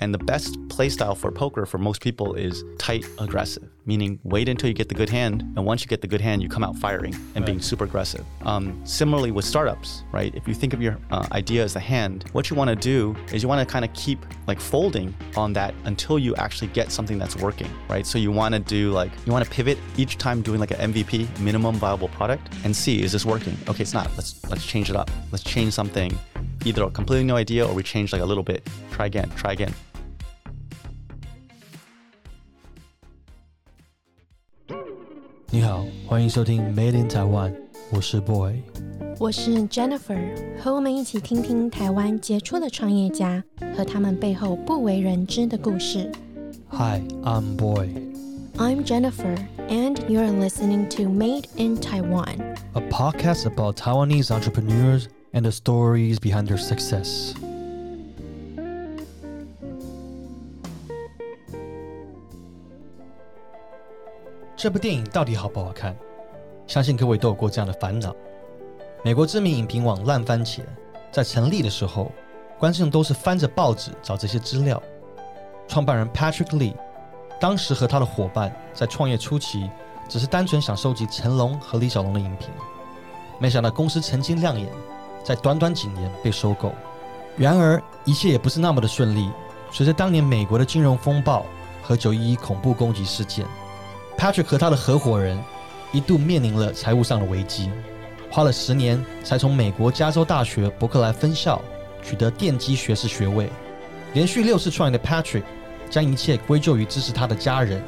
And the best play style for poker for most people is tight aggressive, meaning wait until you get the good hand. And once you get the good hand, you come out firing and being super aggressive. Um, similarly with startups, right? If you think of your uh, idea as a hand, what you want to do is you want to kind of keep like folding on that until you actually get something that's working, right? So you want to do like, you want to pivot each time doing like an MVP, minimum viable product, and see, is this working? Okay, it's not. Let's, let's change it up. Let's change something either a completely new idea or we change like a little bit. Try again, try again. 你好，欢迎收听 Made in Taiwan，我是 Boy，我是 Jennifer，和我们一起听听台湾杰出的创业家和他们背后不为人知的故事。Hi, I'm Boy. I'm Jennifer, and you're listening to Made in Taiwan, a podcast about Taiwanese entrepreneurs and the stories behind their success. 这部电影到底好不好看？相信各位都有过这样的烦恼。美国知名影评网烂番茄在成立的时候，观众都是翻着报纸找这些资料。创办人 Patrick Lee 当时和他的伙伴在创业初期，只是单纯想收集成龙和李小龙的影评，没想到公司曾经亮眼，在短短几年被收购。然而，一切也不是那么的顺利。随着当年美国的金融风暴和九一一恐怖攻击事件。Patrick 和他的合伙人一度面临了财务上的危机，花了十年才从美国加州大学伯克莱分校取得电机学士学位。连续六次创业的 Patrick 将一切归咎于支持他的家人，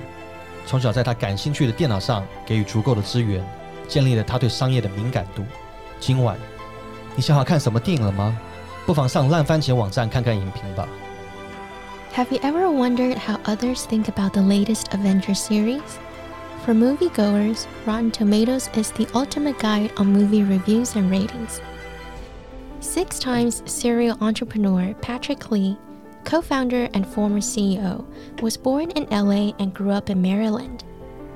从小在他感兴趣的电脑上给予足够的资源，建立了他对商业的敏感度。今晚你想好看什么电影了吗？不妨上烂番茄网站看看影评吧。Have you ever wondered how others think about the latest Avengers series? For moviegoers, Rotten Tomatoes is the ultimate guide on movie reviews and ratings. Six times serial entrepreneur Patrick Lee, co founder and former CEO, was born in LA and grew up in Maryland.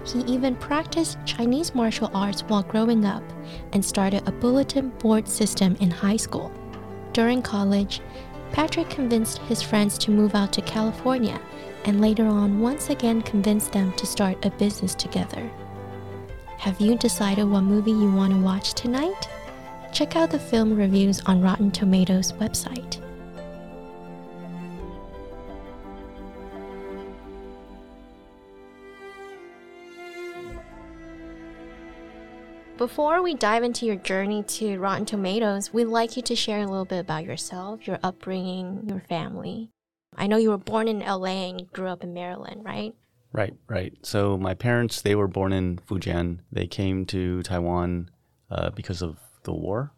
He even practiced Chinese martial arts while growing up and started a bulletin board system in high school. During college, Patrick convinced his friends to move out to California and later on once again convinced them to start a business together. Have you decided what movie you want to watch tonight? Check out the film reviews on Rotten Tomatoes website. Before we dive into your journey to Rotten Tomatoes, we'd like you to share a little bit about yourself, your upbringing, your family. I know you were born in LA and grew up in Maryland, right? Right, right. So my parents, they were born in Fujian. They came to Taiwan uh, because of the war,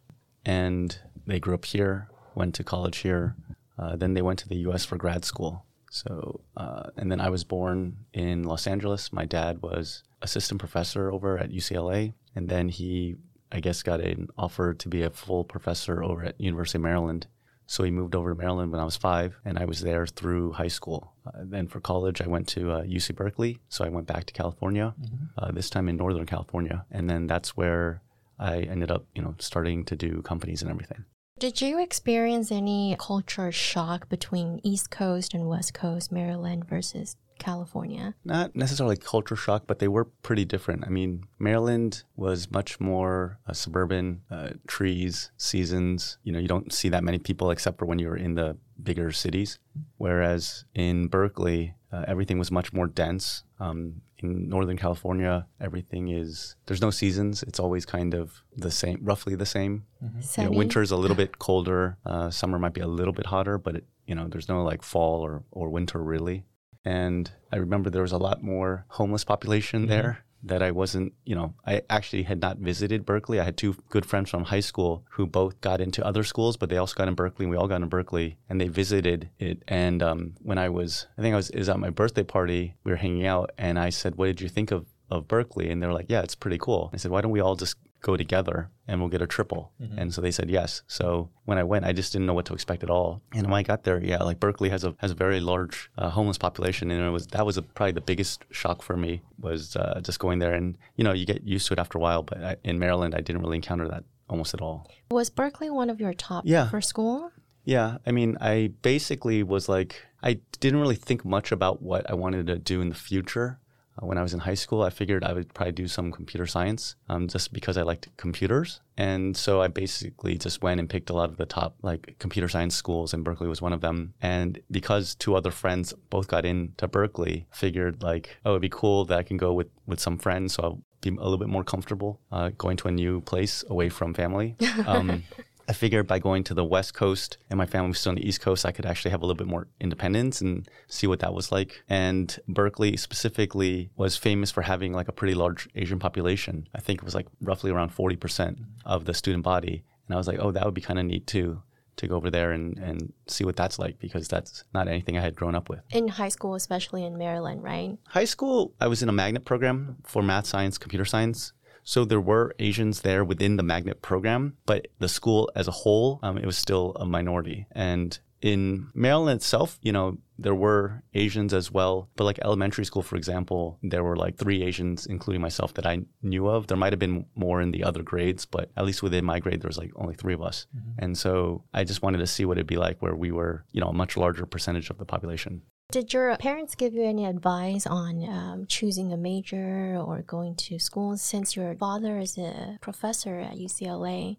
and they grew up here, went to college here. Uh, then they went to the U.S. for grad school. So, uh, and then I was born in Los Angeles. My dad was assistant professor over at UCLA, and then he, I guess, got an offer to be a full professor over at University of Maryland so he moved over to Maryland when I was five, and I was there through high school. Uh, then for college, I went to uh, UC Berkeley. So I went back to California, mm-hmm. uh, this time in Northern California, and then that's where I ended up, you know, starting to do companies and everything. Did you experience any culture shock between East Coast and West Coast, Maryland versus California? Not necessarily culture shock, but they were pretty different. I mean, Maryland was much more uh, suburban, uh, trees, seasons. You know, you don't see that many people except for when you're in the bigger cities. Whereas in Berkeley, uh, everything was much more dense. Um, in Northern California, everything is there's no seasons. It's always kind of the same, roughly the same. Mm-hmm. You know, winter is a little bit colder. Uh, summer might be a little bit hotter, but it, you know, there's no like fall or, or winter really. And I remember there was a lot more homeless population mm-hmm. there that I wasn't, you know, I actually had not visited Berkeley. I had two good friends from high school who both got into other schools, but they also got in Berkeley, and we all got in Berkeley, and they visited it. And um, when I was, I think I was, is at my birthday party, we were hanging out, and I said, "What did you think of of Berkeley?" And they were like, "Yeah, it's pretty cool." I said, "Why don't we all just go together and we'll get a triple. Mm-hmm. And so they said yes. So when I went, I just didn't know what to expect at all. And when I got there, yeah, like Berkeley has a has a very large uh, homeless population, and it was that was a, probably the biggest shock for me was uh, just going there. And you know, you get used to it after a while. But I, in Maryland, I didn't really encounter that almost at all. Was Berkeley one of your top yeah. for school? Yeah, I mean, I basically was like I didn't really think much about what I wanted to do in the future. Uh, when I was in high school, I figured I would probably do some computer science um, just because I liked computers. And so I basically just went and picked a lot of the top like computer science schools, and Berkeley was one of them. And because two other friends both got into Berkeley, figured like, oh, it'd be cool that I can go with with some friends, so I'll be a little bit more comfortable uh, going to a new place away from family. Um, I figured by going to the West Coast and my family was still on the East Coast, I could actually have a little bit more independence and see what that was like. And Berkeley specifically was famous for having like a pretty large Asian population. I think it was like roughly around 40% of the student body. And I was like, oh, that would be kind of neat too to go over there and, and see what that's like because that's not anything I had grown up with. In high school, especially in Maryland, right? High school, I was in a magnet program for math, science, computer science. So there were Asians there within the magnet program, but the school as a whole, um, it was still a minority. And in Maryland itself, you know, there were Asians as well. But like elementary school, for example, there were like three Asians, including myself, that I knew of. There might have been more in the other grades, but at least within my grade, there was like only three of us. Mm-hmm. And so I just wanted to see what it'd be like where we were, you know, a much larger percentage of the population. Did your parents give you any advice on um, choosing a major or going to school since your father is a professor at UCLA?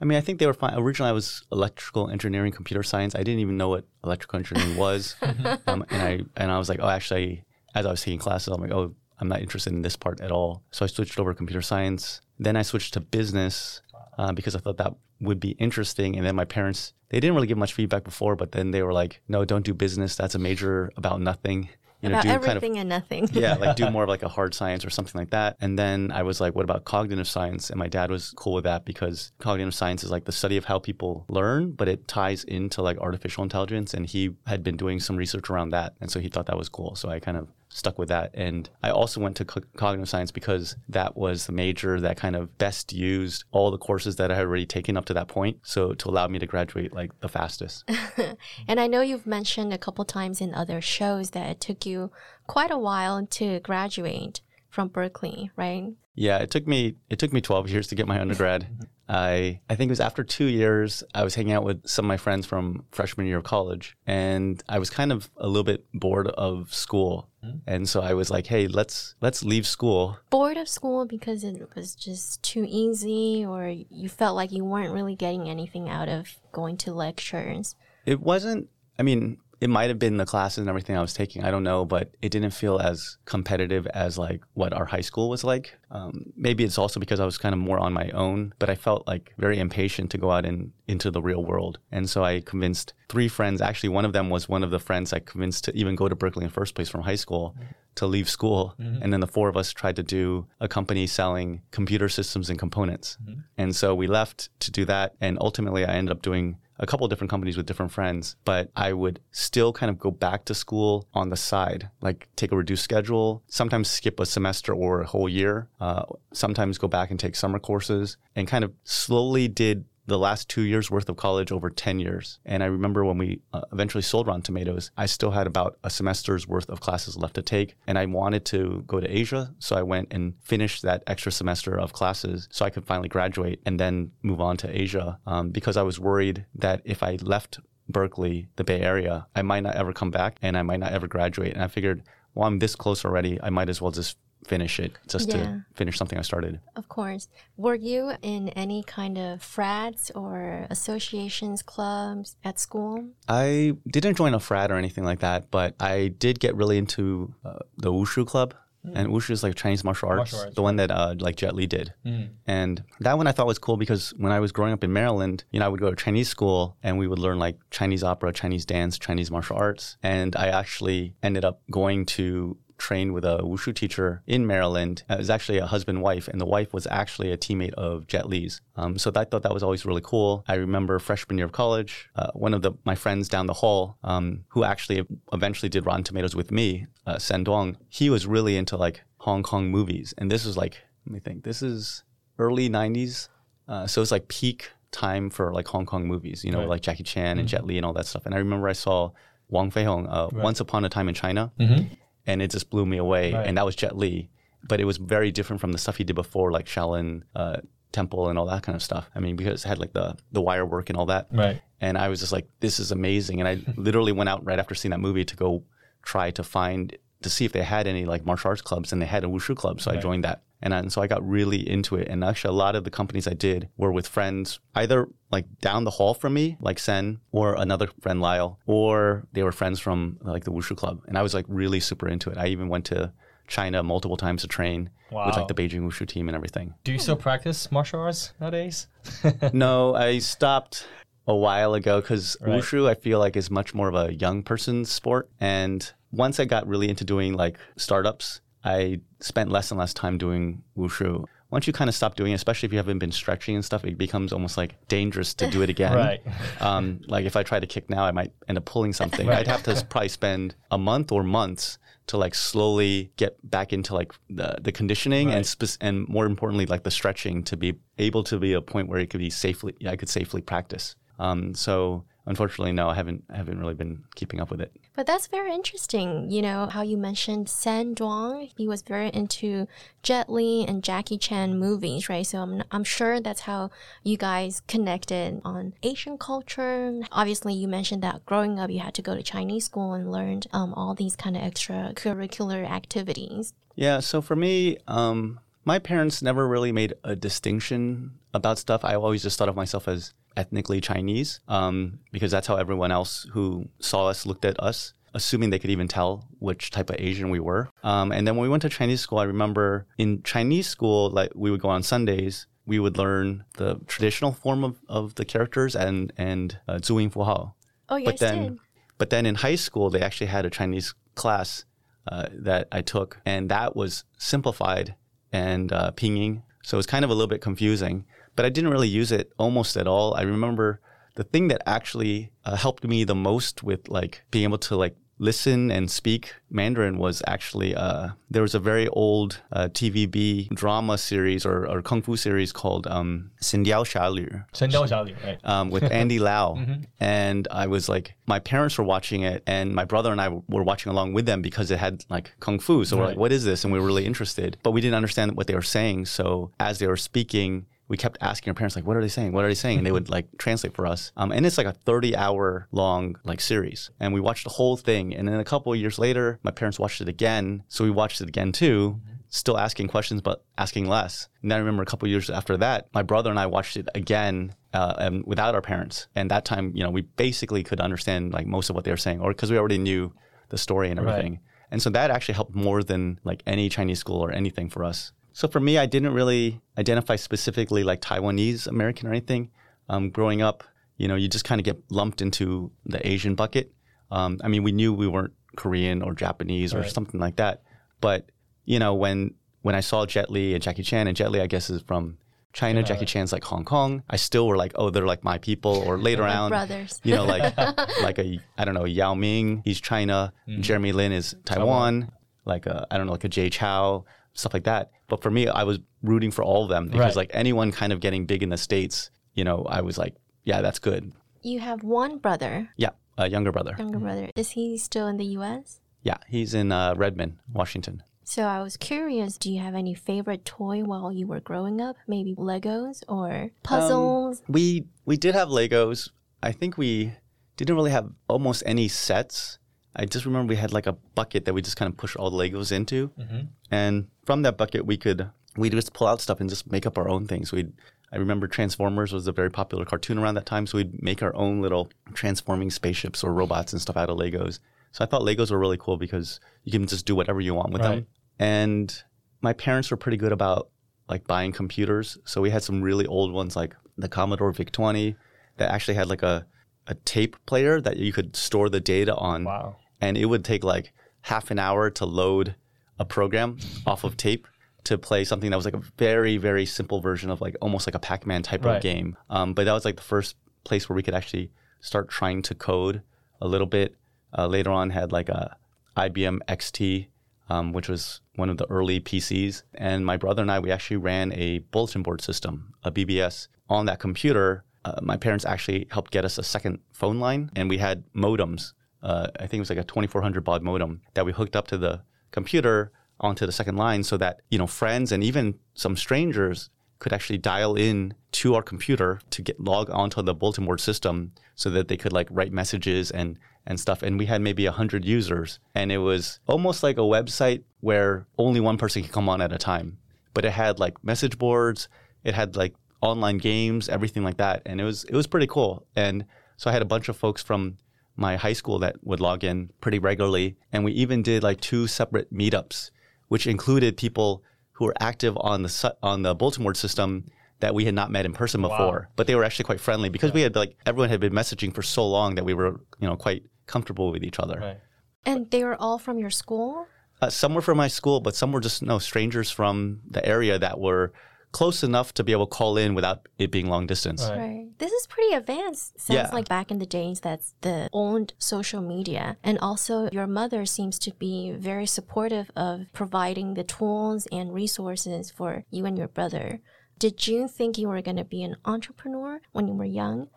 I mean, I think they were fine. Originally, I was electrical engineering, computer science. I didn't even know what electrical engineering was, um, and I and I was like, oh, actually, as I was taking classes, I'm like, oh, I'm not interested in this part at all. So I switched over to computer science. Then I switched to business uh, because I thought that would be interesting. And then my parents, they didn't really give much feedback before, but then they were like, no, don't do business. That's a major about nothing. You know, about do everything kind of, and nothing. yeah, like do more of like a hard science or something like that. And then I was like, what about cognitive science? And my dad was cool with that because cognitive science is like the study of how people learn, but it ties into like artificial intelligence. And he had been doing some research around that. And so he thought that was cool. So I kind of stuck with that. And I also went to co- cognitive science because that was the major that kind of best used all the courses that I had already taken up to that point. So to allow me to graduate like the fastest. and I know you've mentioned a couple times in other shows that it took you quite a while to graduate from Berkeley, right? Yeah, it took me it took me 12 years to get my undergrad. I I think it was after two years. I was hanging out with some of my friends from freshman year of college, and I was kind of a little bit bored of school, mm-hmm. and so I was like, "Hey, let's let's leave school." Bored of school because it was just too easy, or you felt like you weren't really getting anything out of going to lectures. It wasn't. I mean, it might have been the classes and everything I was taking. I don't know, but it didn't feel as competitive as like what our high school was like. Um, maybe it's also because I was kind of more on my own, but I felt like very impatient to go out and into the real world. And so I convinced three friends. Actually, one of them was one of the friends I convinced to even go to Berkeley in the first place from high school. Mm-hmm. To leave school. Mm-hmm. And then the four of us tried to do a company selling computer systems and components. Mm-hmm. And so we left to do that. And ultimately, I ended up doing a couple different companies with different friends, but I would still kind of go back to school on the side, like take a reduced schedule, sometimes skip a semester or a whole year, uh, sometimes go back and take summer courses, and kind of slowly did the last two years worth of college over 10 years. And I remember when we uh, eventually sold Rotten Tomatoes, I still had about a semester's worth of classes left to take. And I wanted to go to Asia. So I went and finished that extra semester of classes so I could finally graduate and then move on to Asia um, because I was worried that if I left Berkeley, the Bay Area, I might not ever come back and I might not ever graduate. And I figured, well, I'm this close already. I might as well just finish it just yeah. to finish something I started. Of course. Were you in any kind of frats or associations, clubs at school? I didn't join a frat or anything like that, but I did get really into uh, the Wushu club. Mm. And Wushu is like Chinese martial arts, martial arts the right. one that uh, like Jet Li did. Mm. And that one I thought was cool because when I was growing up in Maryland, you know, I would go to Chinese school and we would learn like Chinese opera, Chinese dance, Chinese martial arts. And I actually ended up going to trained with a wushu teacher in Maryland. It was actually a husband wife, and the wife was actually a teammate of Jet Li's. Um, so I thought that was always really cool. I remember freshman year of college, uh, one of the my friends down the hall, um, who actually eventually did Rotten Tomatoes with me, uh, Senh Duong, he was really into like Hong Kong movies, and this was like let me think, this is early '90s, uh, so it's like peak time for like Hong Kong movies, you know, right. like Jackie Chan and mm-hmm. Jet Li and all that stuff. And I remember I saw Wong Fei Hung, uh, right. Once Upon a Time in China. Mm-hmm and it just blew me away. Right. And that was Jet Li, but it was very different from the stuff he did before, like Shaolin uh, Temple and all that kind of stuff. I mean, because it had like the the wire work and all that. Right. and I was just like, this is amazing. And I literally went out right after seeing that movie to go try to find to see if they had any like martial arts clubs, and they had a wushu club, so I joined that. And, I- and so I got really into it. And actually, a lot of the companies I did were with friends, either like down the hall from me, like Senh, or another friend Lyle, or they were friends from like the wushu club. And I was like really super into it. I even went to China multiple times to train with like the Beijing wushu team and everything. Do you still practice martial arts nowadays? no, I stopped a while ago because Right. wushu I feel like is much more of a young person's sport. And once I got really into doing like startups, I spent less and less time doing wushu. Once you kind of stop doing it, especially if you haven't been stretching and stuff, it becomes almost like dangerous to do it again. Right. Um, like if I try to kick now, I might end up pulling something. I'd have to probably spend a month or months to like slowly get back into like the, the conditioning and Right. spec- and more importantly like the stretching to be able to be a point where it could be safely I could safely practice. Um, so unfortunately, no, I haven't haven't really been keeping up with it. But that's very interesting. You know, how you mentioned Senh Duong. He was very into Jet Li and Jackie Chan movies, right? So I'm, I'm sure that's how you guys connected on Asian culture. Obviously, you mentioned that growing up, you had to go to Chinese school and learned um, all these kind of extracurricular activities. Yeah, so for me, um, my parents never really made a distinction about stuff. I always just thought of myself as ethnically Chinese um, because that's how everyone else who saw us looked at us, assuming they could even tell which type of Asian we were. Um, and then when we went to Chinese school, I remember in Chinese school, like we would go on Sundays. We would learn the traditional form of, of the characters and and uh, 注音符号. Oh, yes, but then, did. but then in high school, they actually had a Chinese class uh, that I took, and that was simplified and uh, pinyin. So it was kind of a little bit confusing but I didn't really use it almost at all. I remember the thing that actually uh, helped me the most with like being able to like listen and speak Mandarin was actually uh, there was a very old uh, TVB drama series or, or kung fu series called um, Xin Diao Xia Liu. Diao Xia Liu, right? Um, with Andy Lau, mm-hmm. and I was like, my parents were watching it, and my brother and I were watching along with them because it had like kung fu. So right. we're like, what is this? And we were really interested, but we didn't understand what they were saying. So as they were speaking we kept asking our parents like, what are they saying? What are they saying? And they would like translate for us. Um, and it's like a 30 hour long like series. And we watched the whole thing. And then a couple of years later, my parents watched it again. So we watched it again too. Still asking questions, but asking less. And then I remember a couple of years after that, my brother and I watched it again uh, and without our parents. And that time, you know, we basically could understand like most of what they were saying, or because we already knew the story and Right. everything. And so that actually helped more than like any Chinese school or anything for us. So for me, I didn't really identify specifically like Taiwanese American or anything. Um, growing up, you know, you just kind of get lumped into the Asian bucket. Um, I mean, we knew we weren't Korean or Japanese or Right. something like that. But you know, when when I saw Jet Li and Jackie Chan, and Jet Li, I guess, is from China. Yeah. Jackie Chan's like Hong Kong. I still were like, oh, they're like my people. Or later on, brothers. you know, like like a I don't know Yao Ming, he's China. Jeremy Lin is Taiwan. Like a I don't know, like a Jay Chou, stuff like that. But for me, I was rooting for all of them because Right. like anyone kind of getting big in the states, you know, I was like, yeah, that's good. You have one brother, Yeah, a younger brother. younger brother. Is he still in the U.S.? Yeah, he's in uh, Redmond, Washington. So I was curious, do you have any favorite toy while you were growing up? Maybe Legos or puzzles? We we did have Legos. I think we didn't really have almost any sets. I just remember we had like a bucket that we just kind of push all the Legos into, mm-hmm. and from that bucket we could we just pull out stuff and just make up our own things. We'd I remember Transformers was a very popular cartoon around that time, so we'd make our own little transforming spaceships or robots and stuff out of Legos. So I thought Legos were really cool because you can just do whatever you want with Right. them. And my parents were pretty good about like buying computers. So we had some really old ones like the Commodore VIC 20 that actually had like a, a tape player that you could store the data on. Wow. And it would take like half an hour to load a program off of tape to play something that was like a very, very simple version of like almost like a Pac Man type Right. of game. Um, but that was like the first place where we could actually start trying to code a little bit. Uh, later on, had like a IBM XT, um, which was one of the early PCs. And my brother and I, we actually ran a bulletin board system, a BBS, on that computer. Uh, my parents actually helped get us a second phone line, and we had modems. Uh, I think it was like a 2400 baud modem that we hooked up to the computer onto the second line so that you know friends and even some strangers could actually dial in to our computer to get log onto the bulletin board system so that they could like write messages and and stuff. And we had maybe 100 users. And it was almost like a website where only one person could come on at a time. But it had like message boards. It had like online games everything like that. And it was it was pretty cool. And so i had a bunch of folks from my high school that would log in pretty regularly and we even did like two separate meetups which included people who were active on the su- on the bulletin board system that we had not met in person before, but they were actually quite friendly because we had like everyone had been messaging for so long that we were you know quite comfortable with each other. Right. And they were all from your school? Uh, some were from my school, but some were just no strangers from the area that were close enough to be able to call in without it being long distance. Right. Right. This is pretty advanced. Sounds Yeah. like back in the days that's the owned social media. And also your mother seems to be very supportive of providing the tools and resources for you and your brother. Did you think you were going to be an entrepreneur when you were young?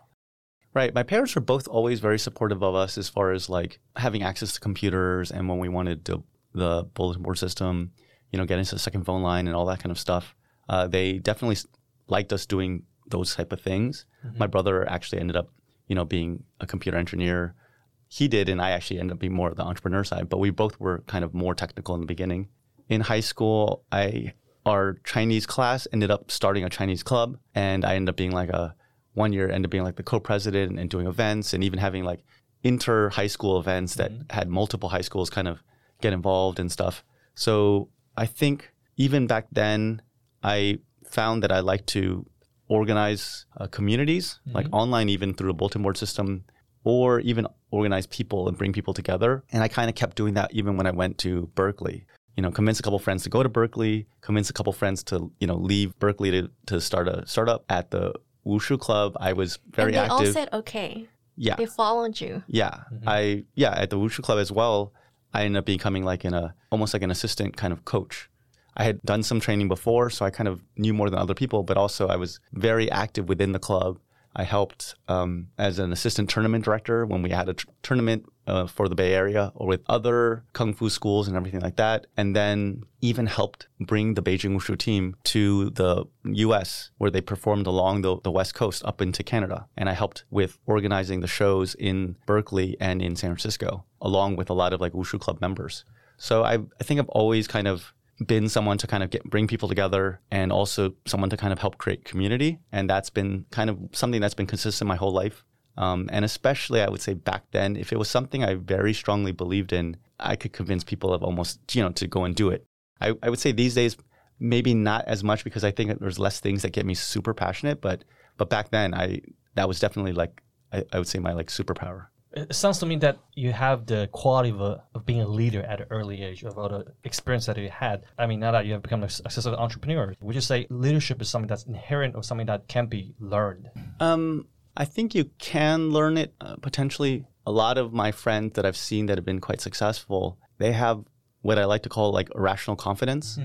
Right. My parents were both always very supportive of us as far as like having access to computers and when we wanted to, the bulletin board system, you know, getting to the second phone line and all that kind of stuff. Uh, they definitely liked us doing those type of things. My brother actually ended up, you know, being a computer engineer. He did, and I actually ended up being more of the entrepreneur side. But we both were kind of more technical in the beginning. In high school, I our Chinese class ended up starting a Chinese club, and I ended up being like a one year ended up being like the co-president and doing events and even having like inter high school events that had multiple high schools kind of get involved and stuff. So I think even back then, I found that I like to organize uh, communities, mm-hmm. like online, even through a bulletin board system, or even organize people and bring people together. And I kind of kept doing that even when I went to Berkeley. You know, convince a couple friends to go to Berkeley, convince a couple friends to, you know, leave Berkeley to, to start a startup at the Wushu Club. I was very and they all said okay. yeah. They followed you. Yeah, mm-hmm. I yeah at the Wushu Club as well. I ended up becoming like an a almost like an assistant kind of coach. I had done some training before, so I kind of knew more than other people. But also, I was very active within the club. I helped um, as an assistant tournament director when we had a tr- tournament uh, for the Bay Area or with other kung fu schools and everything like that. And then even helped bring the Beijing Wushu team to the US where they performed along the, the West Coast up into Canada. And I helped with organizing the shows in Berkeley and in San Francisco, along with a lot of like Wushu Club members. So I, I think I've always kind of been someone to kind of get bring people together and also someone to kind of help create community. And that's been kind of something that's been consistent my whole life. Um, and especially, I would say back then, if it was something I very strongly believed in, I could convince people of almost, you know, to go and do it. I, I would say these days, maybe not as much because I think there's less things that get me super passionate. But but back then, I that was definitely like I, I would say my like superpower. It sounds to me that you have the quality of, a, of being a leader at an early age of all the experience that you had. I mean, now that you have become a successful entrepreneur, would you say leadership is something that's inherent or something that can be learned? Um, I think you can learn it uh, potentially. A lot of my friends that I've seen that have been quite successful, they have what I like to call like irrational confidence.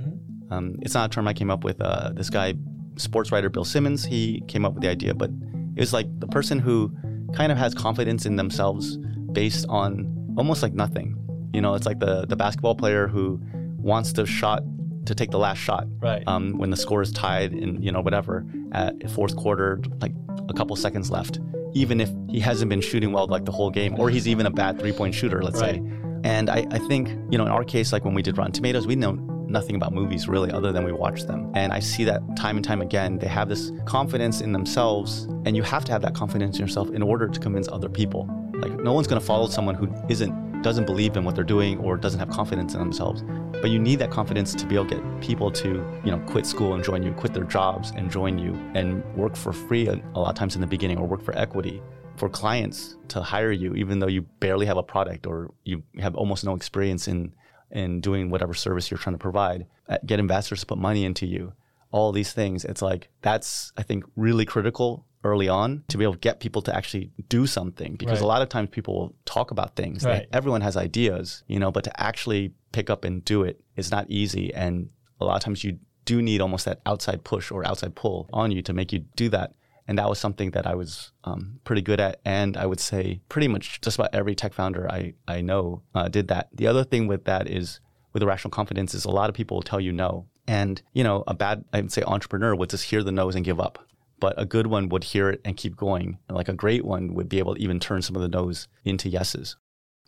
Um, it's not a term I came up with. Uh, this guy, sports writer Bill Simmons, he came up with the idea, but it was like the person who kind of has confidence in themselves based on almost like nothing. You know, it's like the the basketball player who wants to shot to take the last shot Right. um, when the score is tied and you know whatever at fourth quarter like a couple seconds left even if he hasn't been shooting well like the whole game or he's even a bad three-point shooter let's say and I, I think you know in our case like when we did rotten tomatoes we know nothing about movies really other than we watch them. And i see that time and time again they have this confidence in themselves and you have to have that confidence in yourself in order to convince other people. Like no one's going to follow someone who isn't doesn't believe in what they're doing or doesn't have confidence in themselves. But you need that confidence to be able to get people to you know quit school and join you quit their jobs and join you and work for free a, lot of times in the beginning or work for equity. For clients to hire you even though you barely have a product or you have almost no experience in in doing whatever service you're trying to provide Uh, get investors to put money into you all these things it's like that's i think really critical early on to be able to get people to actually do something because Right. a lot of times people will talk about things They- Right. everyone has ideas you know but to actually pick up and do it is not easy and a lot of times you do need almost that outside push or outside pull on you to make you do that and that was something that I was um, pretty good at. And I would say pretty much just about every tech founder I, I know uh, did that. The other thing with that is with irrational confidence is a lot of people will tell you no. And, you know, a bad, I'd say entrepreneur would just hear the no's and give up. But a good one would hear it and keep going. And like a great one would be able to even turn some of the no's into yeses.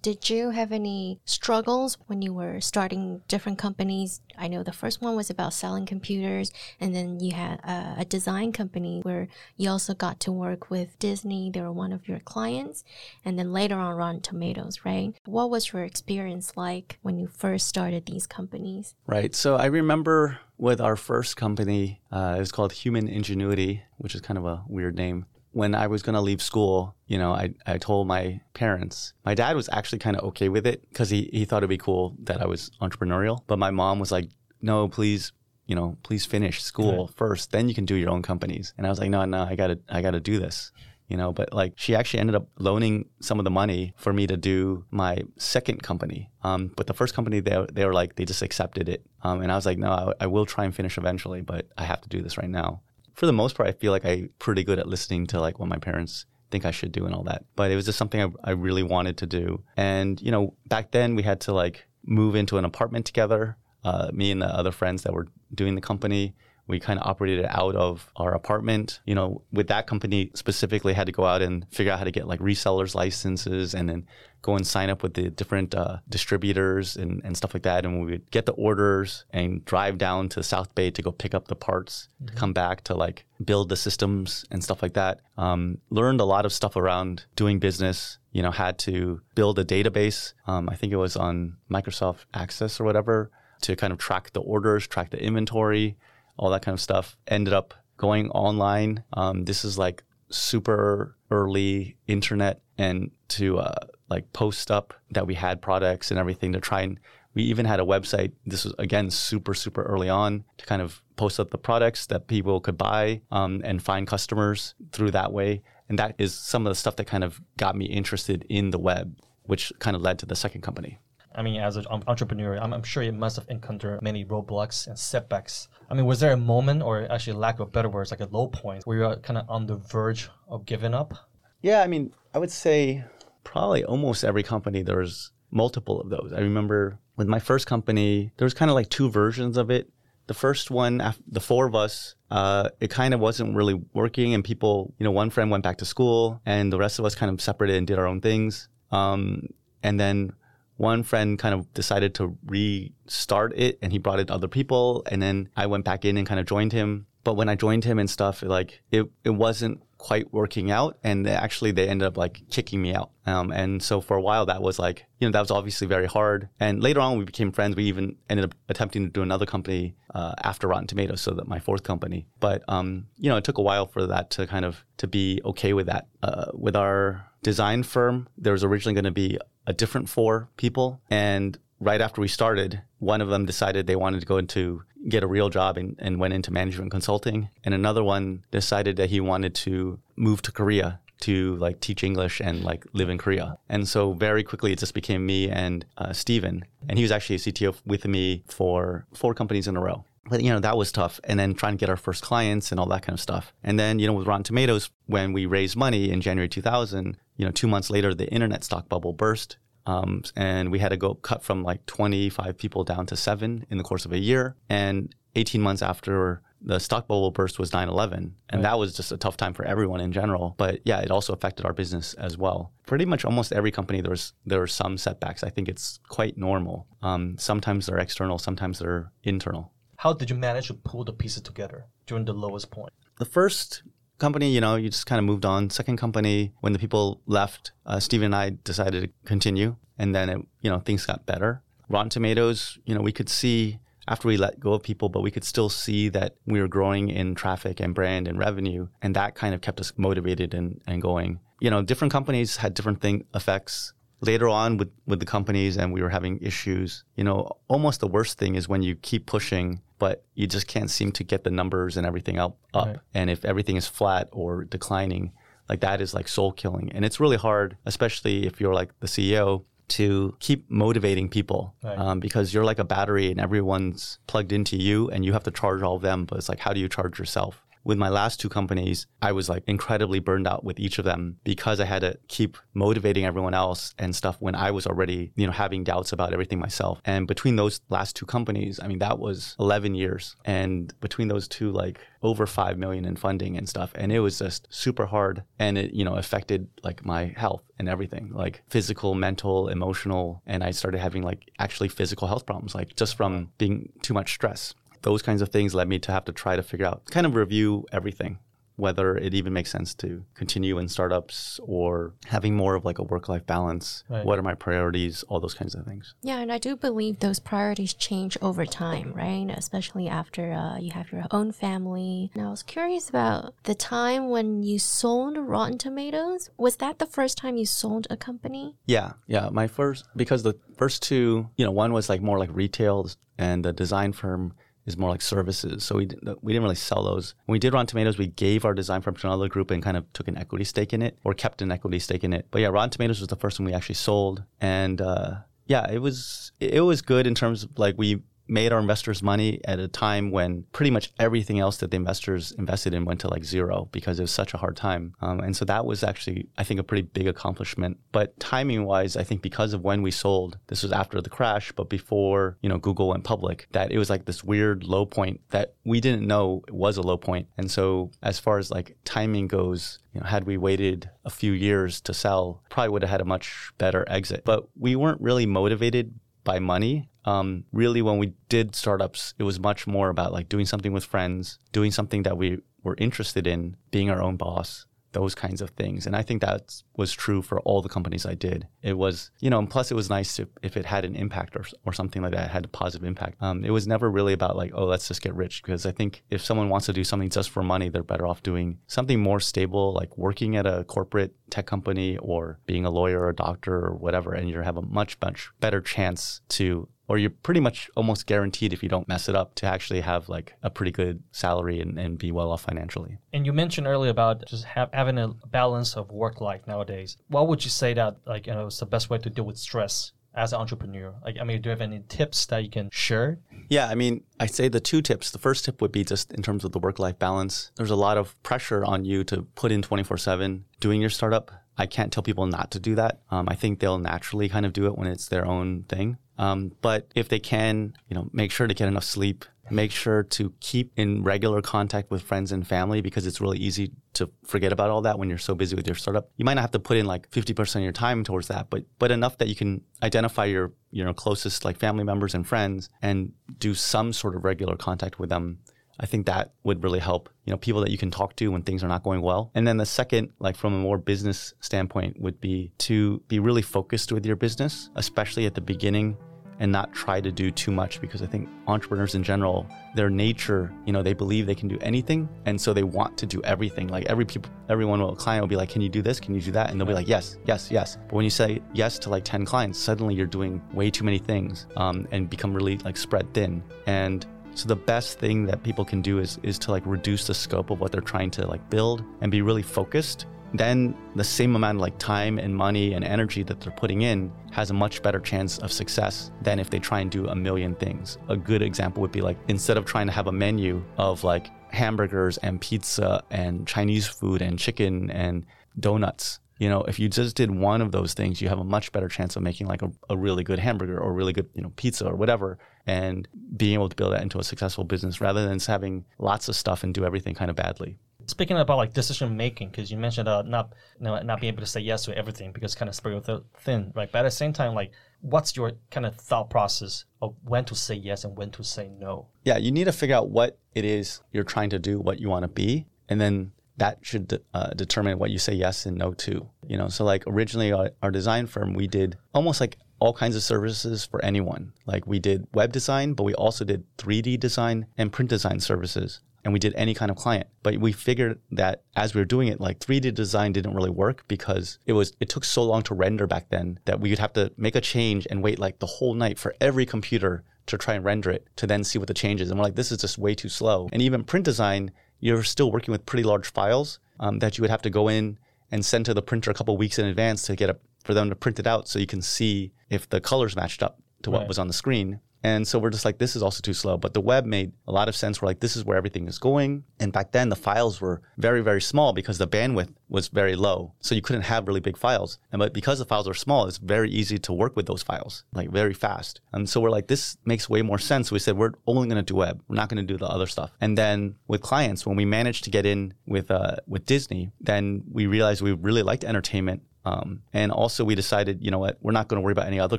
Did you have any struggles when you were starting different companies? I know the first one was about selling computers, and then you had a, a, design company where you also got to work with Disney. They were one of your clients, and then later on, Rotten Tomatoes, right? What was your experience like when you first started these companies? Right. So I remember with our first company, uh, it was called Human Ingenuity, which is kind of a weird name when I was going to leave school, you know, I, I told my parents. My dad was actually kind of okay with it because he, he thought it'd be cool that I was entrepreneurial. But my mom was like, no, please, you know, please finish school first, then you can do your own companies. And I was like, no, no, I gotta, I gotta do this. You know, but like she actually ended up loaning some of the money for me to do my second company. Um, but the first company, they, they were like, they just accepted it. Um, and I was like, no, I, I will try and finish eventually, but I have to do this right now for the most part, I feel like I'm pretty good at listening to like what my parents think I should do and all that. But it was just something I, I really wanted to do. And, you know, back then we had to like move into an apartment together, uh, me and the other friends that were doing the company we kind of operated out of our apartment. You know, with that company specifically, had to go out and figure out how to get like resellers licenses and then go and sign up with the different uh, distributors and, and stuff like that. And we would get the orders and drive down to South Bay to go pick up the parts mm-hmm. to come back to like build the systems and stuff like that. Um, learned a lot of stuff around doing business. You know, had to build a database. Um, I think it was on Microsoft Access or whatever to kind of track the orders, track the inventory, all that kind of stuff. Ended up going online. Um, this is like super early internet and to uh, like post up that we had products and everything to try and we even had a website this was again super super early on to kind of post up the products that people could buy um, and find customers through that way and that is some of the stuff that kind of got me interested in the web which kind of led to the second company I mean, as an entrepreneur, I'm, I'm, sure you must have encountered many roadblocks and setbacks. I mean, was there a moment, or actually, lack of better words, like a low point, where you're kind of on the verge of giving up? Yeah, I mean, I would say probably almost every company there's multiple of those. I remember with my first company, there was kind of like two versions of it. The first one, the four of us, uh, it kind of wasn't really working, and people, you know, one friend went back to school, and the rest of us kind of separated and did our own things. Um, and then one friend kind of decided to restart it and he brought in other people and then I went back in and kind of joined him. But when I joined him and stuff, like it, it wasn't quite working out and they actually they ended up like kicking me out. Um, and so for a while that was like you know that was obviously very hard. And later on we became friends. We even ended up attempting to do another company uh, after rotten tomatoes so that my fourth company. But um, you know it took a while for that to kind of to be okay with that. Uh, with our design firm there was originally going to be a different four people. And right after we started, one of them decided they wanted to go into get a real job and, and went into management consulting. And another one decided that he wanted to move to Korea to like teach English and like live in Korea. And so very quickly it just became me and uh, Steven. And he was actually a CTO with me for four companies in a row. But you know that was tough, and then trying to get our first clients and all that kind of stuff. And then you know with Rotten Tomatoes, when we raised money in January 2000, you know two months later the internet stock bubble burst, um, and we had to go cut from like 25 people down to seven in the course of a year. And 18 months after the stock bubble burst was 9-11 and right. that was just a tough time for everyone in general. But yeah it also affected our business as well. Pretty much almost every company there's there are some setbacks. I think it's quite normal. Um, sometimes they're external sometimes they're internal. How did you manage to pull the pieces together during the lowest point? The first company, you know, you just kind of moved on. Second company, when the people left, uh, Steven and I decided to continue, and then it, you know, things got better. Rotten Tomatoes, you know, we could see after we let go of people, but we could still see that we were growing in traffic and brand and revenue, and that kind of kept us motivated and, and going. You know, different companies had different thing effects later on with, with the companies and we were having issues, you know, almost the worst thing is when you keep pushing, but you just can't seem to get the numbers and everything up. up. Right. And if everything is flat or declining, like that is like soul killing. And it's really hard, especially if you're like the CEO, to keep motivating people right. um, because you're like a battery and everyone's plugged into you and you have to charge all of them. But it's like, how do you charge yourself? With my last two companies, I was like incredibly burned out with each of them because I had to keep motivating everyone else and stuff when I was already, you know, having doubts about everything myself. And between those last two companies, I mean, that was 11 years. And between those two, like over 5 million in funding and stuff. And it was just super hard. And it, you know, affected like my health and everything, like physical, mental, emotional. And I started having like actually physical health problems, like just from being too much stress those kinds of things led me to have to try to figure out, kind of review everything whether it even makes sense to continue in startups or having more of like a work life balance. Right. What are my priorities? All those kinds of things. Yeah, and I do believe those priorities change over time, right? Especially after uh, you have your own family. And I was curious about the time when you sold Rotten Tomatoes. Was that the first time you sold a company? Yeah, yeah. My first, because the first two, you know, one was like more like retail and the design firm is more like services. So we didn't, we didn't really sell those. When we did Rotten Tomatoes, we gave our design firm to another group and kind of took an equity stake in it or kept an equity stake in it. But yeah, Rotten Tomatoes was the first one we actually sold. And uh, yeah, it was it was good in terms of like we made our investors money at a time when pretty much everything else that the investors invested in went to like zero because it was such a hard time. Um, and so that was actually, I think, a pretty big accomplishment. But timing wise, I think because of when we sold, this was after the crash, but before, you know, Google went public, that it was like this weird low point that we didn't know was a low point. And so as far as like timing goes, you know, had we waited a few years to sell, probably would have had a much better exit. But we weren't really motivated by money. Um, really, when we did startups, it was much more about like doing something with friends, doing something that we were interested in, being our own boss, those kinds of things. And I think that was true for all the companies I did. It was, you know, and plus it was nice to, if it had an impact or, or something like that, had a positive impact. Um, it was never really about like, oh, let's just get rich. Because I think if someone wants to do something just for money, they're better off doing something more stable, like working at a corporate tech company or being a lawyer or a doctor or whatever. And you have a much, much better chance to or you're pretty much almost guaranteed if you don't mess it up to actually have like a pretty good salary and, and be well off financially. And you mentioned earlier about just have, having a balance of work life nowadays. What would you say that like you know is the best way to deal with stress as an entrepreneur? Like, I mean, do you have any tips that you can share? Yeah, I mean, I say the two tips. The first tip would be just in terms of the work life balance. There's a lot of pressure on you to put in 24 7 doing your startup. I can't tell people not to do that. Um, I think they'll naturally kind of do it when it's their own thing. Um, but if they can, you know, make sure to get enough sleep. Make sure to keep in regular contact with friends and family because it's really easy to forget about all that when you're so busy with your startup. You might not have to put in like 50% of your time towards that, but but enough that you can identify your you know closest like family members and friends and do some sort of regular contact with them I think that would really help, you know, people that you can talk to when things are not going well. And then the second, like from a more business standpoint, would be to be really focused with your business, especially at the beginning and not try to do too much because I think entrepreneurs in general, their nature, you know, they believe they can do anything. And so they want to do everything. Like every people, everyone will, client will be like, can you do this? Can you do that? And they'll be like, yes, yes, yes. But when you say yes to like 10 clients, suddenly you're doing way too many things um, and become really like spread thin. And so the best thing that people can do is is to like reduce the scope of what they're trying to like build and be really focused. Then the same amount of like time and money and energy that they're putting in has a much better chance of success than if they try and do a million things. A good example would be like instead of trying to have a menu of like hamburgers and pizza and Chinese food and chicken and donuts, you know, if you just did one of those things, you have a much better chance of making like a, a really good hamburger or really good, you know, pizza or whatever, and being able to build that into a successful business rather than having lots of stuff and do everything kind of badly. Speaking about like decision making, because you mentioned uh, not you know, not being able to say yes to everything because kind of spread thin, right? But at the same time, like, what's your kind of thought process of when to say yes and when to say no? Yeah, you need to figure out what it is you're trying to do, what you want to be, and then that should uh, determine what you say yes and no to. You know, so like originally our, our design firm, we did almost like all kinds of services for anyone. Like we did web design, but we also did 3D design and print design services. And we did any kind of client. But we figured that as we were doing it, like 3D design didn't really work because it was it took so long to render back then that we would have to make a change and wait like the whole night for every computer to try and render it to then see what the changes. And we're like, this is just way too slow. And even print design, you're still working with pretty large files um, that you would have to go in and send to the printer a couple weeks in advance to get a, for them to print it out so you can see if the colors matched up to what right. was on the screen. And so we're just like, this is also too slow. But the web made a lot of sense. We're like, this is where everything is going. And back then, the files were very, very small because the bandwidth was very low. So you couldn't have really big files. And but because the files are small, it's very easy to work with those files, like very fast. And so we're like, this makes way more sense. We said, we're only going to do web. We're not going to do the other stuff. And then with clients, when we managed to get in with uh, with Disney, then we realized we really liked entertainment um, and also, we decided, you know what, we're not going to worry about any other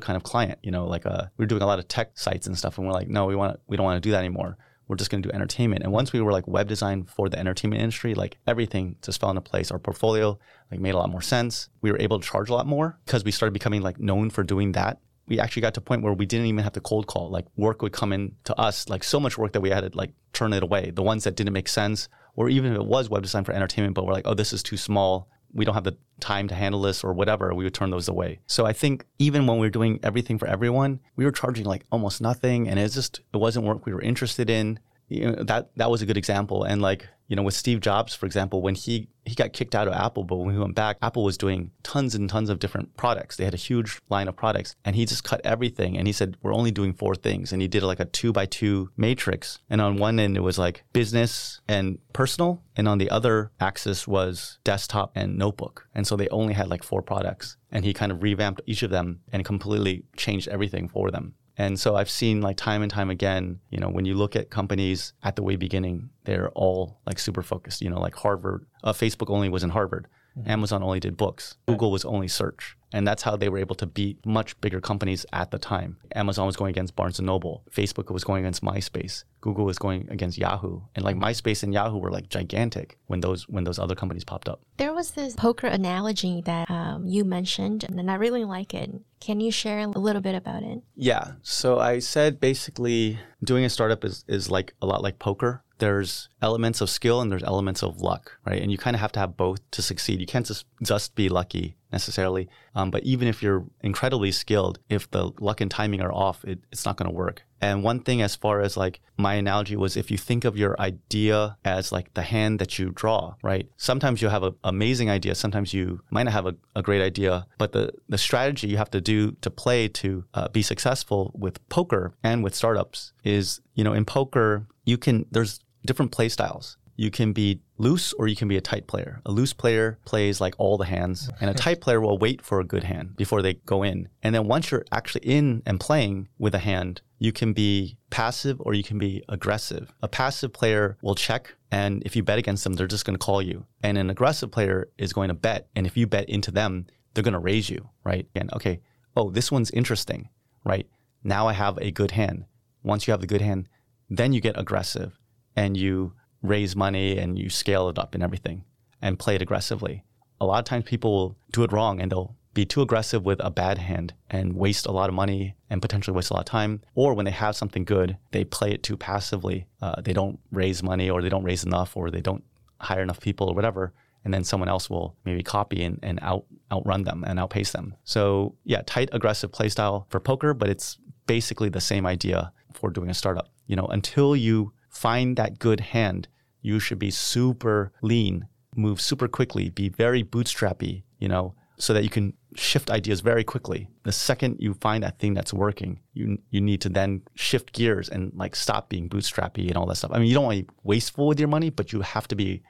kind of client. You know, like uh, we are doing a lot of tech sites and stuff, and we're like, no, we want, we don't want to do that anymore. We're just going to do entertainment. And once we were like web design for the entertainment industry, like everything just fell into place. Our portfolio like made a lot more sense. We were able to charge a lot more because we started becoming like known for doing that. We actually got to a point where we didn't even have to cold call. Like work would come in to us, like so much work that we had to like turn it away. The ones that didn't make sense, or even if it was web design for entertainment, but we're like, oh, this is too small we don't have the time to handle this or whatever, we would turn those away. So I think even when we were doing everything for everyone, we were charging like almost nothing and it just it wasn't work we were interested in. You know, that that was a good example. And like you know, with Steve Jobs, for example, when he he got kicked out of Apple, but when he went back, Apple was doing tons and tons of different products. They had a huge line of products, and he just cut everything. And he said, "We're only doing four things." And he did like a two by two matrix. And on one end, it was like business and personal, and on the other axis was desktop and notebook. And so they only had like four products. And he kind of revamped each of them and completely changed everything for them. And so I've seen like time and time again, you know, when you look at companies at the way beginning, they're all like super focused, you know, like Harvard, uh, Facebook only was in Harvard. Mm-hmm. Amazon only did books. Google was only search. And that's how they were able to beat much bigger companies at the time. Amazon was going against Barnes and Noble. Facebook was going against MySpace. Google was going against Yahoo. And like MySpace and Yahoo were like gigantic when those when those other companies popped up. There was this poker analogy that um, you mentioned, and I really like it. Can you share a little bit about it? Yeah. So I said basically doing a startup is, is like a lot like poker there's elements of skill and there's elements of luck, right? And you kind of have to have both to succeed. You can't just just be lucky necessarily. Um, but even if you're incredibly skilled, if the luck and timing are off, it, it's not going to work. And one thing, as far as like my analogy was, if you think of your idea as like the hand that you draw, right? Sometimes you have an amazing idea. Sometimes you might not have a, a great idea, but the, the strategy you have to do to play to uh, be successful with poker and with startups is, you know, in poker, you can, there's different play styles you can be loose or you can be a tight player. A loose player plays like all the hands, and a tight player will wait for a good hand before they go in. And then once you're actually in and playing with a hand, you can be passive or you can be aggressive. A passive player will check, and if you bet against them, they're just going to call you. And an aggressive player is going to bet, and if you bet into them, they're going to raise you, right? And okay, oh, this one's interesting, right? Now I have a good hand. Once you have the good hand, then you get aggressive and you raise money and you scale it up and everything and play it aggressively. A lot of times people will do it wrong and they'll be too aggressive with a bad hand and waste a lot of money and potentially waste a lot of time. Or when they have something good, they play it too passively. Uh, they don't raise money or they don't raise enough or they don't hire enough people or whatever. And then someone else will maybe copy and, and out, outrun them and outpace them. So, yeah, tight, aggressive play style for poker, but it's basically the same idea for doing a startup. You know, until you find that good hand you should be super lean, move super quickly, be very bootstrappy, you know, so that you can shift ideas very quickly. The second you find that thing that's working, you you need to then shift gears and like stop being bootstrappy and all that stuff. I mean, you don't want to be wasteful with your money, but you have to be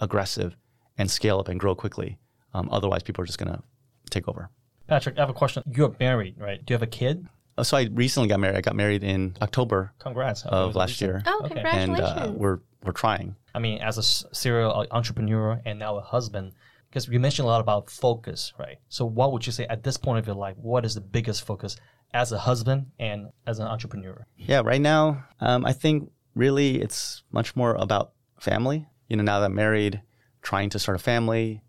aggressive and scale up and grow quickly. Um, otherwise, people are just gonna take over. Patrick, I have a question. You're married, right? Do you have a kid? Uh, so I recently got married. I got married in October. Congrats of last year. Oh, congratulations! And uh, we're we're trying. I mean, as a serial entrepreneur and now a husband, because you mentioned a lot about focus, right? So, what would you say at this point of your life? What is the biggest focus as a husband and as an entrepreneur? Yeah, right now, um, I think really it's much more about family. You know, now that I'm married, trying to start a family.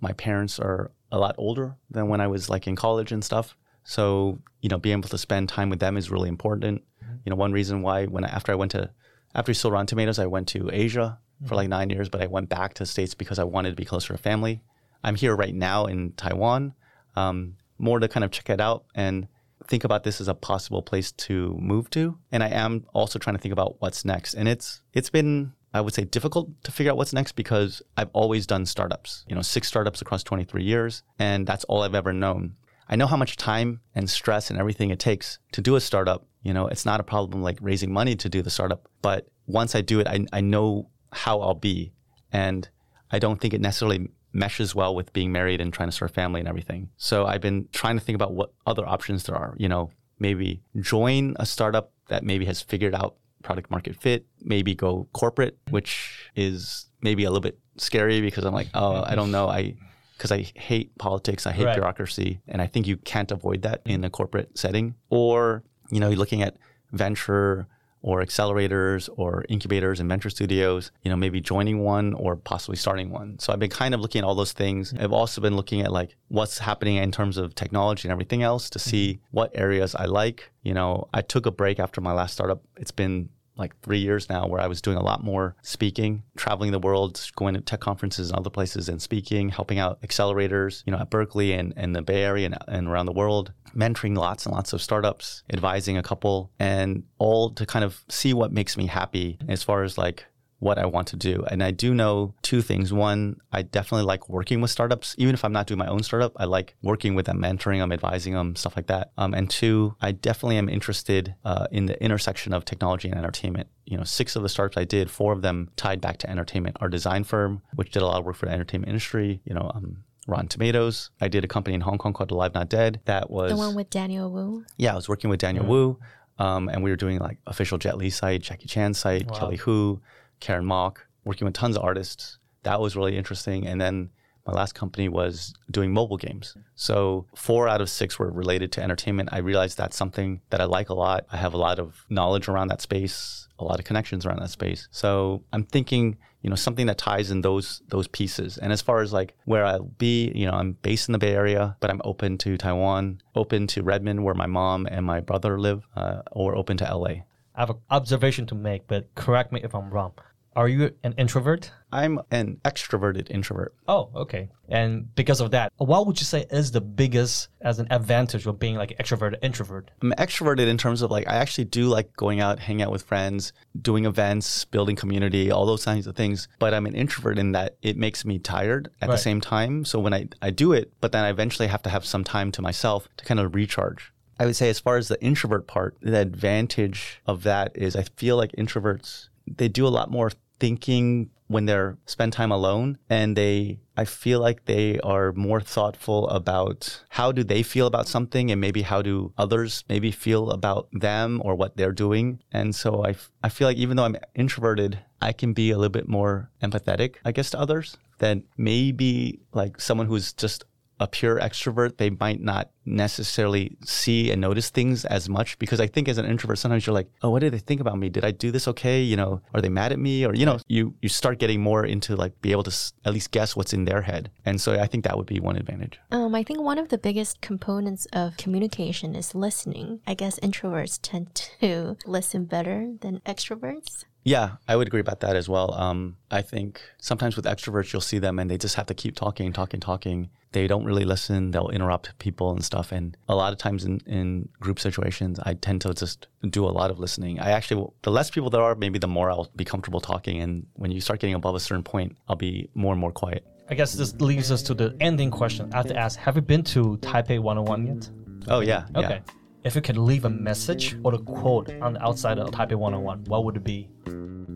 My parents are a lot older than when I was like in college and stuff. So, you know, being able to spend time with them is really important. Mm-hmm. You know, one reason why when I, after I went to after Rotten Tomatoes, I went to Asia for like nine years, but I went back to the States because I wanted to be closer to family. I'm here right now in Taiwan, um, more to kind of check it out and think about this as a possible place to move to. And I am also trying to think about what's next. And it's it's been I would say difficult to figure out what's next because I've always done startups. You know, six startups across 23 years, and that's all I've ever known. I know how much time and stress and everything it takes to do a startup, You know, it's not a problem like raising money to do the startup, but once I do it, I, I know how I'll be. And I don't think it necessarily meshes well with being married and trying to start a family and everything. So I've been trying to think about what other options there are. You know, maybe join a startup that maybe has figured out product market fit, maybe go corporate, which is maybe a little bit scary because I'm like, oh, I don't know. I because I hate politics, I hate Right. bureaucracy, and I think you can't avoid that in a corporate setting. Or you know, you're looking at venture or accelerators or incubators and venture studios, you know, maybe joining one or possibly starting one. So I've been kind of looking at all those things. Mm-hmm. I've also been looking at like what's happening in terms of technology and everything else to see mm-hmm. what areas I like. You know, I took a break after my last startup. It's been like three years now where I was doing a lot more speaking, traveling the world, going to tech conferences and other places and speaking, helping out accelerators, you know, at Berkeley and, and the Bay Area and, and around the world, mentoring lots and lots of startups, advising a couple, and all to kind of see what makes me happy as far as like what I want to do. And I do know two things. One, I definitely like working with startups. Even if I'm not doing my own startup, I like working with them, mentoring them, advising them, stuff like that. Um, and two, I definitely am interested uh, in the intersection of technology and entertainment. You know, six of the startups I did, four of them tied back to entertainment. Our design firm, which did a lot of work for the entertainment industry, you know, um, Rotten Tomatoes. I did a company in Hong Kong called Alive Not Dead. That was The one with Daniel Wu. yeah, I was working with Daniel Wu, um, and we were doing like official Jet Li site, Jackie Chan site, Kelly Hu, Karen Mok, working with tons of artists. That was really interesting. And then my last company was doing mobile games. So four out of six were related to entertainment. I realized that's something that I like a lot. I have a lot of knowledge around that space, a lot of connections around that space. So I'm thinking, you know, something that ties in those those pieces. And as far as like where I'll be, you know, I'm based in the Bay Area, but I'm open to Taiwan, open to Redmond, where my mom and my brother live, uh, or open to LA. I have an observation to make, but correct me if I'm wrong. Are you an introvert? I'm an extroverted introvert. Oh, okay. And because of that, what would you say is the biggest as an advantage of being like extroverted introvert? I'm extroverted in terms of like I actually do like going out, hanging out with friends, doing events, building community, all those kinds of things. But I'm an introvert in that it makes me tired at the same time. So when I, I do it, but then I eventually have to have some time to myself to kind of recharge. I would say as far as the introvert part, the advantage of that is I feel like introverts they do a lot more thinking when they're spend time alone and they I feel like they are more thoughtful about how do they feel about something and maybe how do others maybe feel about them or what they're doing. And so I, I feel like even though I'm introverted, I can be a little bit more empathetic, I guess, to others than maybe like someone who's just a pure extrovert, they might not necessarily see and notice things as much because I think as an introvert, sometimes you're like, oh, what did they think about me? Did I do this okay? You know, are they mad at me? Or, you know, you, you start getting more into like be able to s- at least guess what's in their head. And so I think that would be one advantage. Um, I think one of the biggest components of communication is listening. I guess introverts tend to listen better than extroverts. Yeah, I would agree about that as well. Um, I think sometimes with extroverts, you'll see them and they just have to keep talking, talking, talking. They don't really listen. They'll interrupt people and stuff. And a lot of times in, in group situations, I tend to just do a lot of listening. I actually, the less people there are, maybe the more I'll be comfortable talking. And when you start getting above a certain point, I'll be more and more quiet. I guess this leads us to the ending question. I have to ask Have you been to Taipei 101 yet? Oh, yeah. yeah. If you could leave a message or a quote on the outside of Taipei 101, what would it be?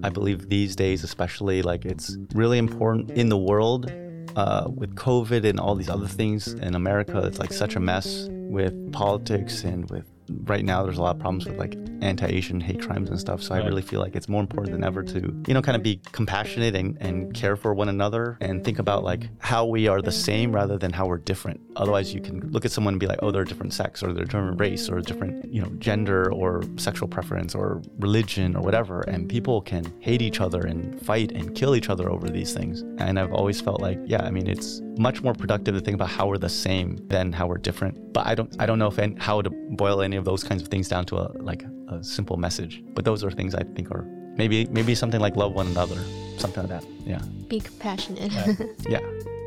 I believe these days, especially, like it's really important in the world uh, with COVID and all these other things in America. It's like such a mess with politics and with right now. There's a lot of problems with like anti-Asian hate crimes and stuff. So I really feel like it's more important than ever to you know kind of be compassionate and, and care for one another and think about like how we are the same rather than how we're different. Otherwise, you can look at someone and be like, oh, they're a different sex or they're a different race or a different you know gender or sexual preference or religion or whatever, and people can hate each other and fight and kill each other over these things. And I've always felt like, yeah, I mean, it's much more productive to think about how we're the same than how we're different. But I don't, I don't know if any, how to boil any of those kinds of things down to a like a simple message. But those are things I think are maybe maybe something like love one another, something like that. Yeah, Be compassionate. yeah.